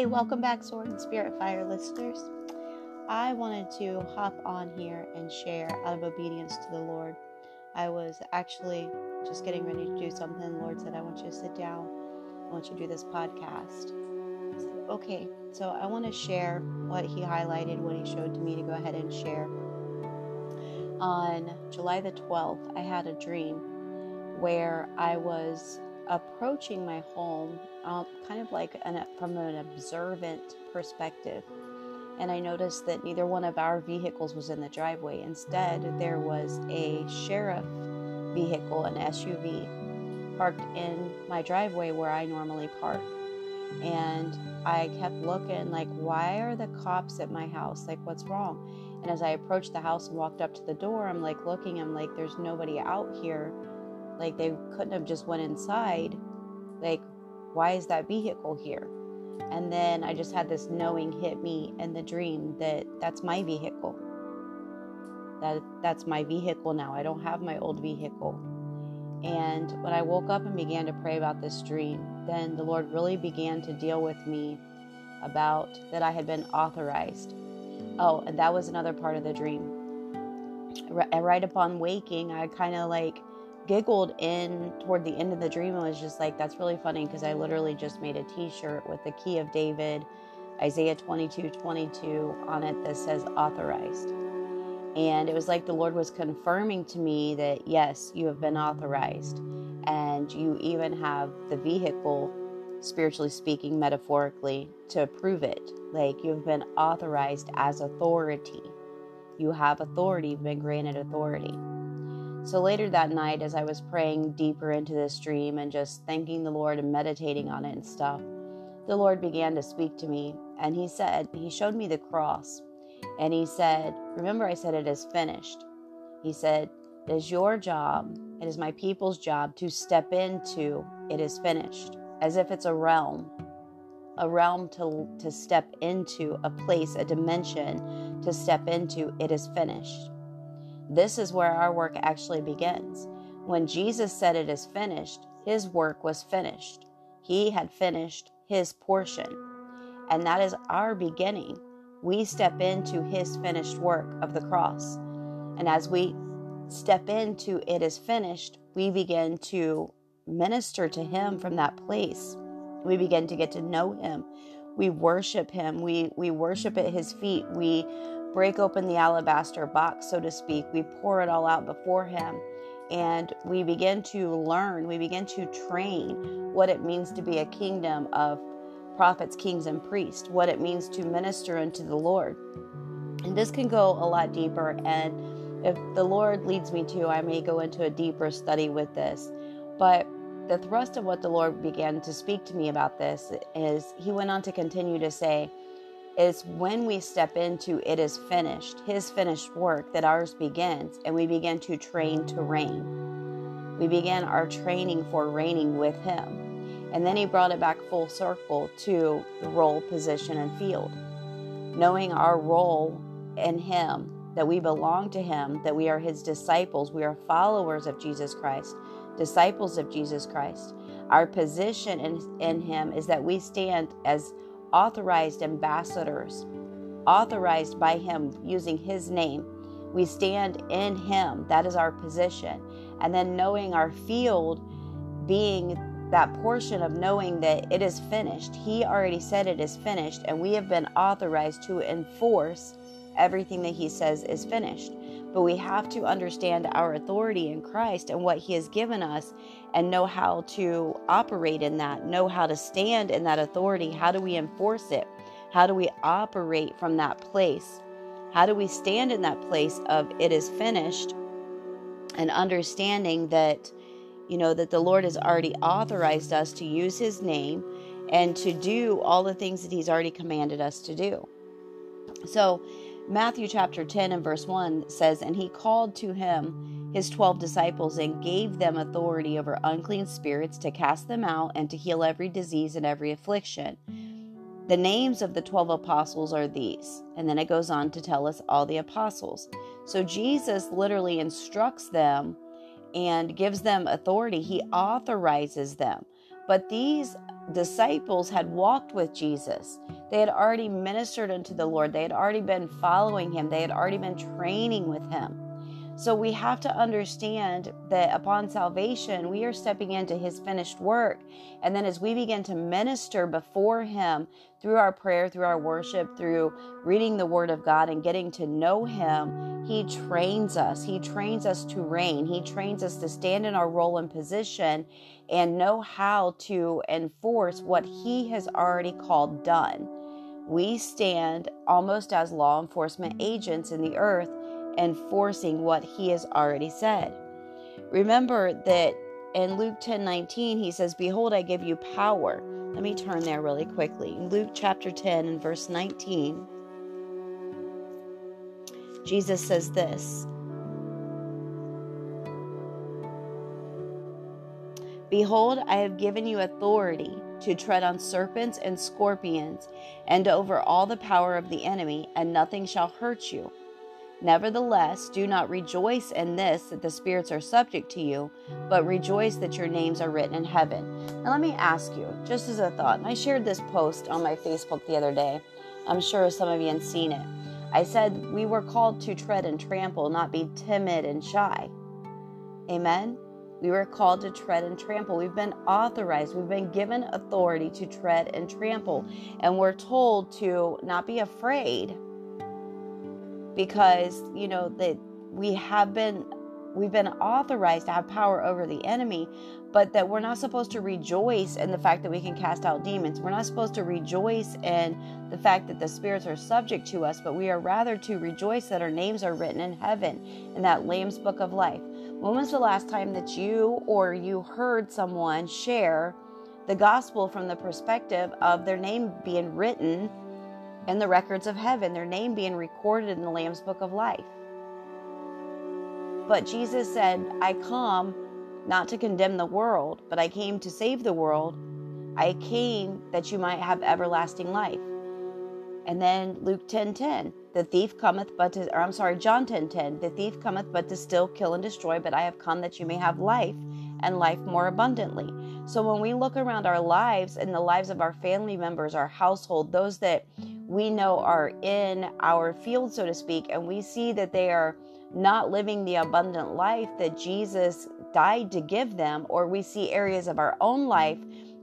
Hey, welcome back, Sword and Spirit Fire listeners. I wanted to hop on here and share out of obedience to the Lord. I was actually just getting ready to do something. The Lord said, I want you to sit down. I want you to do this podcast. I said, okay. So I want to share what He highlighted, what He showed to me to go ahead and share. On July the 12th, I had a dream where I was approaching my home um, kind of like an, from an observant perspective. And I noticed that neither one of our vehicles was in the driveway. Instead, there was a sheriff vehicle, an SUV, parked in my driveway where I normally park. And I kept looking, like, why are the cops at my house? Like, what's wrong? And as I approached the house and walked up to the door, I'm like looking, I'm like, there's nobody out here like they couldn't have just went inside. Like, why is that vehicle here? And then I just had this knowing hit me in the dream that that's my vehicle. That that's my vehicle now. I don't have my old vehicle. And when I woke up and began to pray about this dream, then the Lord really began to deal with me about that I had been authorized. Oh, and that was another part of the dream. Right upon waking, I kind of like giggled in toward the end of the dream and was just like, that's really funny because I literally just made a t shirt with the key of David, Isaiah 22 22 on it that says authorized. And it was like the Lord was confirming to me that yes, you have been authorized and you even have the vehicle, spiritually speaking, metaphorically, to prove it. Like you have been authorized as authority. You have authority, you've been granted authority. So later that night, as I was praying deeper into this dream and just thanking the Lord and meditating on it and stuff, the Lord began to speak to me. And He said, He showed me the cross. And He said, Remember, I said it is finished. He said, It is your job, it is my people's job to step into it is finished, as if it's a realm. A realm to, to step into, a place, a dimension to step into, it is finished. This is where our work actually begins. When Jesus said it is finished, his work was finished. He had finished his portion. And that is our beginning. We step into his finished work of the cross. And as we step into it is finished, we begin to minister to him from that place. We begin to get to know him. We worship him. We we worship at his feet. We break open the alabaster box, so to speak. We pour it all out before Him and we begin to learn, we begin to train what it means to be a kingdom of prophets, kings, and priests, what it means to minister unto the Lord. And this can go a lot deeper. And if the Lord leads me to, I may go into a deeper study with this. But the thrust of what the Lord began to speak to me about this is He went on to continue to say, is when we step into it is finished, His finished work, that ours begins, and we begin to train to reign. We begin our training for reigning with Him. And then He brought it back full circle to the role, position, and field. Knowing our role in Him, that we belong to Him, that we are His disciples, we are followers of Jesus Christ, disciples of Jesus Christ. Our position in, in Him is that we stand as authorized ambassadors, authorized by Him using His name. We stand in Him. That is our position. And then knowing our field being that portion of knowing that it is finished. He already said it is finished, and we have been authorized to enforce everything that He says is finished. But we have to understand our authority in Christ and what He has given us and know how to operate in that, know how to stand in that authority. How do we enforce it? How do we operate from that place? How do we stand in that place of it is finished and understanding that, you know, that the Lord has already authorized us to use His name and to do all the things that He's already commanded us to do? So, Matthew chapter 10 and verse 1 says, And he called to him his 12 disciples and gave them authority over unclean spirits to cast them out and to heal every disease and every affliction. The names of the 12 apostles are these. And then it goes on to tell us all the apostles. So Jesus literally instructs them and gives them authority, he authorizes them. But these disciples had walked with Jesus. They had already ministered unto the Lord. They had already been following him. They had already been training with him. So we have to understand that upon salvation, we are stepping into his finished work. And then as we begin to minister before him through our prayer, through our worship, through reading the word of God and getting to know him, he trains us. He trains us to reign. He trains us to stand in our role and position and know how to enforce what he has already called done. We stand almost as law enforcement agents in the earth enforcing what he has already said. Remember that in Luke 10 19, he says, Behold, I give you power. Let me turn there really quickly. In Luke chapter 10 and verse 19, Jesus says this Behold, I have given you authority to tread on serpents and scorpions, and over all the power of the enemy, and nothing shall hurt you. Nevertheless, do not rejoice in this that the spirits are subject to you, but rejoice that your names are written in heaven. Now, let me ask you, just as a thought, and I shared this post on my Facebook the other day. I'm sure some of you have seen it. I said we were called to tread and trample, not be timid and shy. Amen. We were called to tread and trample. We've been authorized, we've been given authority to tread and trample. And we're told to not be afraid because you know that we have been we've been authorized to have power over the enemy but that we're not supposed to rejoice in the fact that we can cast out demons. We're not supposed to rejoice in the fact that the spirits are subject to us but we are rather to rejoice that our names are written in heaven in that lamb's book of life. When was the last time that you or you heard someone share the gospel from the perspective of their name being written in the records of heaven, their name being recorded in the Lamb's book of life. But Jesus said, I come not to condemn the world, but I came to save the world. I came that you might have everlasting life. And then Luke 10 10, the thief cometh but to, or I'm sorry, John 10 10, the thief cometh but to still, kill, and destroy, but I have come that you may have life and life more abundantly. So when we look around our lives and the lives of our family members, our household, those that we know are in our field, so to speak, and we see that they are not living the abundant life that Jesus died to give them, or we see areas of our own life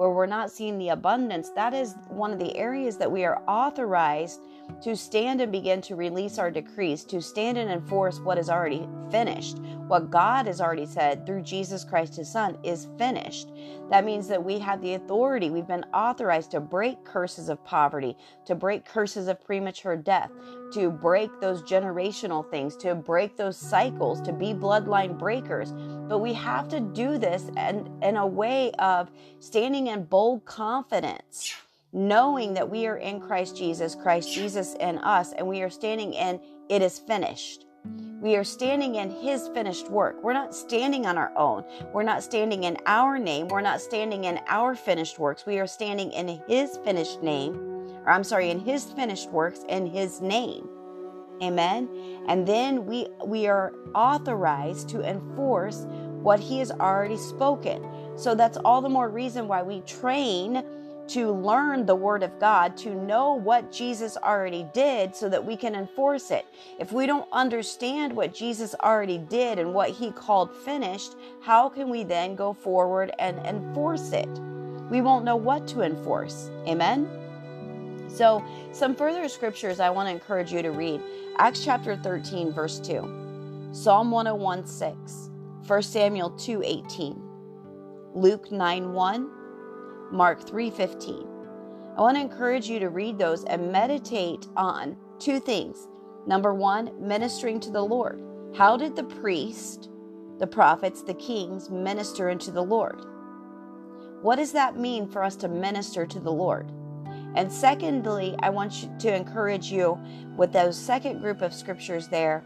where we're not seeing the abundance, that is one of the areas that we are authorized to stand and begin to release our decrees, to stand and enforce what is already finished. What God has already said through Jesus Christ, his Son, is finished. That means that we have the authority, we've been authorized to break curses of poverty, to break curses of premature death, to break those generational things, to break those cycles, to be bloodline breakers. But we have to do this and in a way of standing in bold confidence knowing that we are in Christ Jesus, Christ Jesus in us, and we are standing in it is finished. We are standing in His finished work. We're not standing on our own. We're not standing in our name. We're not standing in our finished works. We are standing in His finished name, I'm sorry, in His finished works in His name. Amen. And then we we are authorized to enforce what He has already spoken. So that's all the more reason why we train to learn the Word of God, to know what Jesus already did so that we can enforce it. If we don't understand what Jesus already did and what He called finished, how can we then go forward and enforce it? We won't know what to enforce. Amen? So, some further scriptures I want to encourage you to read Acts chapter 13, verse 2, Psalm 101, 6, 1 Samuel 2, 18, Luke 9, 1. Mark 3:15. I want to encourage you to read those and meditate on two things. Number 1, ministering to the Lord. How did the priest, the prophets, the kings minister unto the Lord? What does that mean for us to minister to the Lord? And secondly, I want you to encourage you with those second group of scriptures there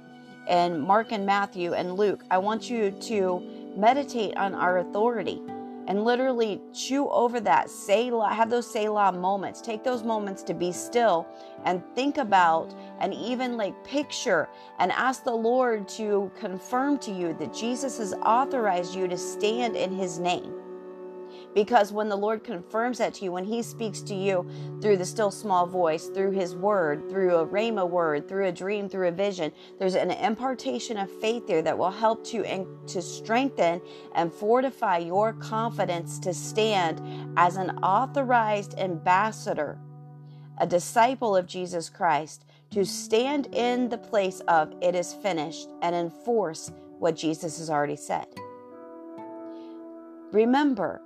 in Mark and Matthew and Luke. I want you to meditate on our authority and literally chew over that. Selah, have those Selah moments. Take those moments to be still and think about and even like picture and ask the Lord to confirm to you that Jesus has authorized you to stand in his name. Because when the Lord confirms that to you, when He speaks to you through the still small voice, through His word, through a rhema word, through a dream, through a vision, there's an impartation of faith there that will help to, and to strengthen and fortify your confidence to stand as an authorized ambassador, a disciple of Jesus Christ, to stand in the place of it is finished and enforce what Jesus has already said. Remember,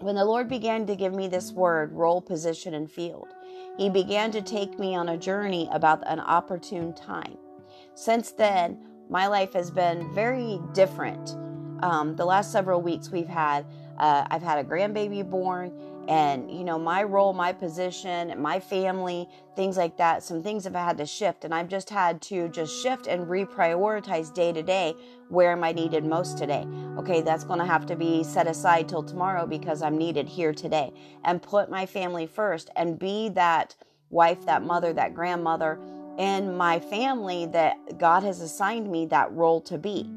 when the Lord began to give me this word, role, position, and field, He began to take me on a journey about an opportune time. Since then, my life has been very different. Um, the last several weeks we've had, uh, I've had a grandbaby born, and you know my role my position my family things like that some things have had to shift and i've just had to just shift and reprioritize day to day where am i needed most today. Okay that's going to have to be set aside till tomorrow because i'm needed here today and put my family first and be that wife that mother that grandmother in my family that god has assigned me that role to be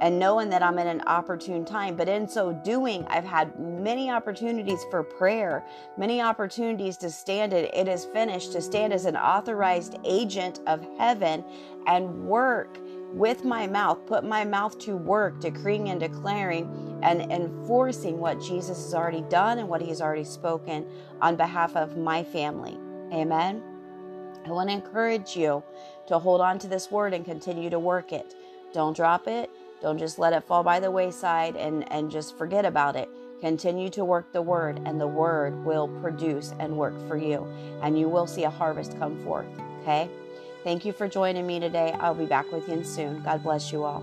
and knowing that I'm in an opportune time. But in so doing, I've had many opportunities for prayer, many opportunities to stand it. It is finished, to stand as an authorized agent of heaven and work with my mouth, put my mouth to work, decreeing and declaring and enforcing what Jesus has already done and what he's already spoken on behalf of my family. Amen. I want to encourage you to hold on to this word and continue to work it. Don't drop it. Don't just let it fall by the wayside and, and just forget about it. Continue to work the word, and the word will produce and work for you, and you will see a harvest come forth. Okay? Thank you for joining me today. I'll be back with you soon. God bless you all.